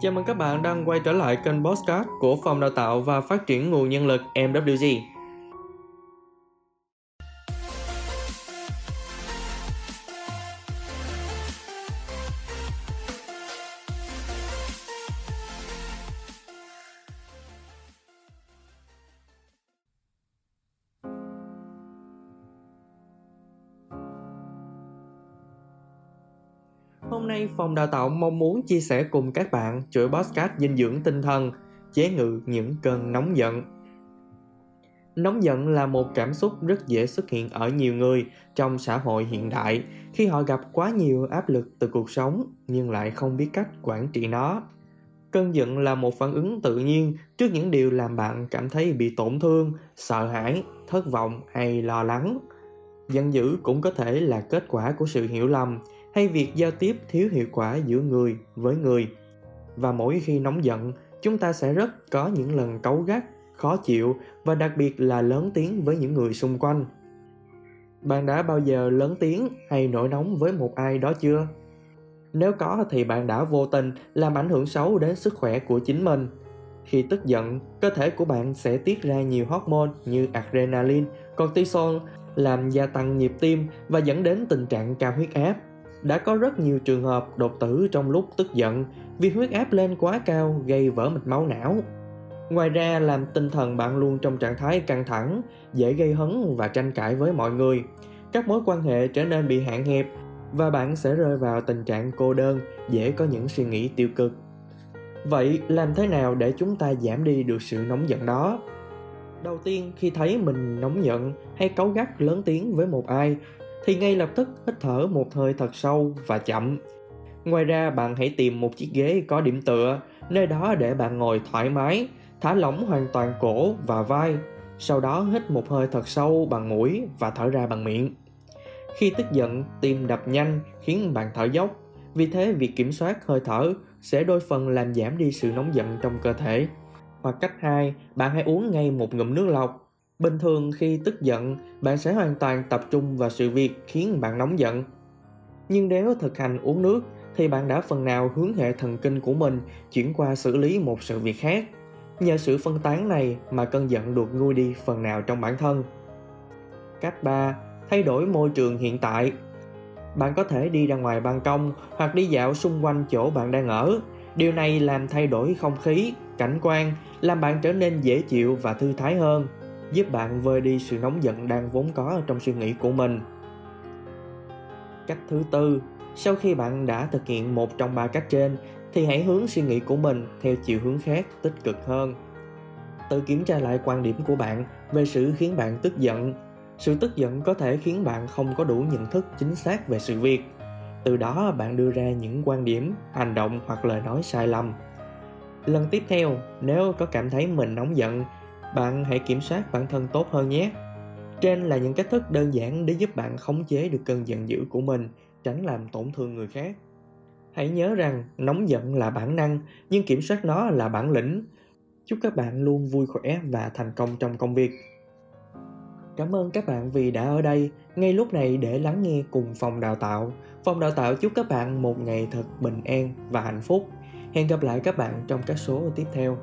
Chào mừng các bạn đang quay trở lại kênh Postcard của Phòng Đào tạo và Phát triển Nguồn Nhân lực MWG. Hôm nay phòng đào tạo mong muốn chia sẻ cùng các bạn chuỗi podcast dinh dưỡng tinh thần, chế ngự những cơn nóng giận. Nóng giận là một cảm xúc rất dễ xuất hiện ở nhiều người trong xã hội hiện đại khi họ gặp quá nhiều áp lực từ cuộc sống nhưng lại không biết cách quản trị nó. Cơn giận là một phản ứng tự nhiên trước những điều làm bạn cảm thấy bị tổn thương, sợ hãi, thất vọng hay lo lắng. Giận dữ cũng có thể là kết quả của sự hiểu lầm, hay việc giao tiếp thiếu hiệu quả giữa người với người. Và mỗi khi nóng giận, chúng ta sẽ rất có những lần cấu gắt, khó chịu và đặc biệt là lớn tiếng với những người xung quanh. Bạn đã bao giờ lớn tiếng hay nổi nóng với một ai đó chưa? Nếu có thì bạn đã vô tình làm ảnh hưởng xấu đến sức khỏe của chính mình. Khi tức giận, cơ thể của bạn sẽ tiết ra nhiều hormone như adrenaline, cortisol, làm gia tăng nhịp tim và dẫn đến tình trạng cao huyết áp đã có rất nhiều trường hợp đột tử trong lúc tức giận vì huyết áp lên quá cao gây vỡ mạch máu não. Ngoài ra làm tinh thần bạn luôn trong trạng thái căng thẳng, dễ gây hấn và tranh cãi với mọi người. Các mối quan hệ trở nên bị hạn hẹp và bạn sẽ rơi vào tình trạng cô đơn, dễ có những suy nghĩ tiêu cực. Vậy làm thế nào để chúng ta giảm đi được sự nóng giận đó? Đầu tiên khi thấy mình nóng giận hay cáu gắt lớn tiếng với một ai thì ngay lập tức hít thở một hơi thật sâu và chậm. Ngoài ra bạn hãy tìm một chiếc ghế có điểm tựa, nơi đó để bạn ngồi thoải mái, thả lỏng hoàn toàn cổ và vai. Sau đó hít một hơi thật sâu bằng mũi và thở ra bằng miệng. Khi tức giận, tim đập nhanh khiến bạn thở dốc. Vì thế việc kiểm soát hơi thở sẽ đôi phần làm giảm đi sự nóng giận trong cơ thể. Hoặc cách 2, bạn hãy uống ngay một ngụm nước lọc Bình thường khi tức giận, bạn sẽ hoàn toàn tập trung vào sự việc khiến bạn nóng giận. Nhưng nếu thực hành uống nước thì bạn đã phần nào hướng hệ thần kinh của mình chuyển qua xử lý một sự việc khác. Nhờ sự phân tán này mà cơn giận được nguôi đi phần nào trong bản thân. Cách 3. Thay đổi môi trường hiện tại Bạn có thể đi ra ngoài ban công hoặc đi dạo xung quanh chỗ bạn đang ở. Điều này làm thay đổi không khí, cảnh quan, làm bạn trở nên dễ chịu và thư thái hơn giúp bạn vơi đi sự nóng giận đang vốn có ở trong suy nghĩ của mình. Cách thứ tư, sau khi bạn đã thực hiện một trong ba cách trên thì hãy hướng suy nghĩ của mình theo chiều hướng khác tích cực hơn. Tự kiểm tra lại quan điểm của bạn về sự khiến bạn tức giận. Sự tức giận có thể khiến bạn không có đủ nhận thức chính xác về sự việc. Từ đó bạn đưa ra những quan điểm, hành động hoặc lời nói sai lầm. Lần tiếp theo, nếu có cảm thấy mình nóng giận bạn hãy kiểm soát bản thân tốt hơn nhé. Trên là những cách thức đơn giản để giúp bạn khống chế được cơn giận dữ của mình, tránh làm tổn thương người khác. Hãy nhớ rằng nóng giận là bản năng, nhưng kiểm soát nó là bản lĩnh. Chúc các bạn luôn vui khỏe và thành công trong công việc. Cảm ơn các bạn vì đã ở đây. Ngay lúc này để lắng nghe cùng phòng đào tạo. Phòng đào tạo chúc các bạn một ngày thật bình an và hạnh phúc. Hẹn gặp lại các bạn trong các số tiếp theo.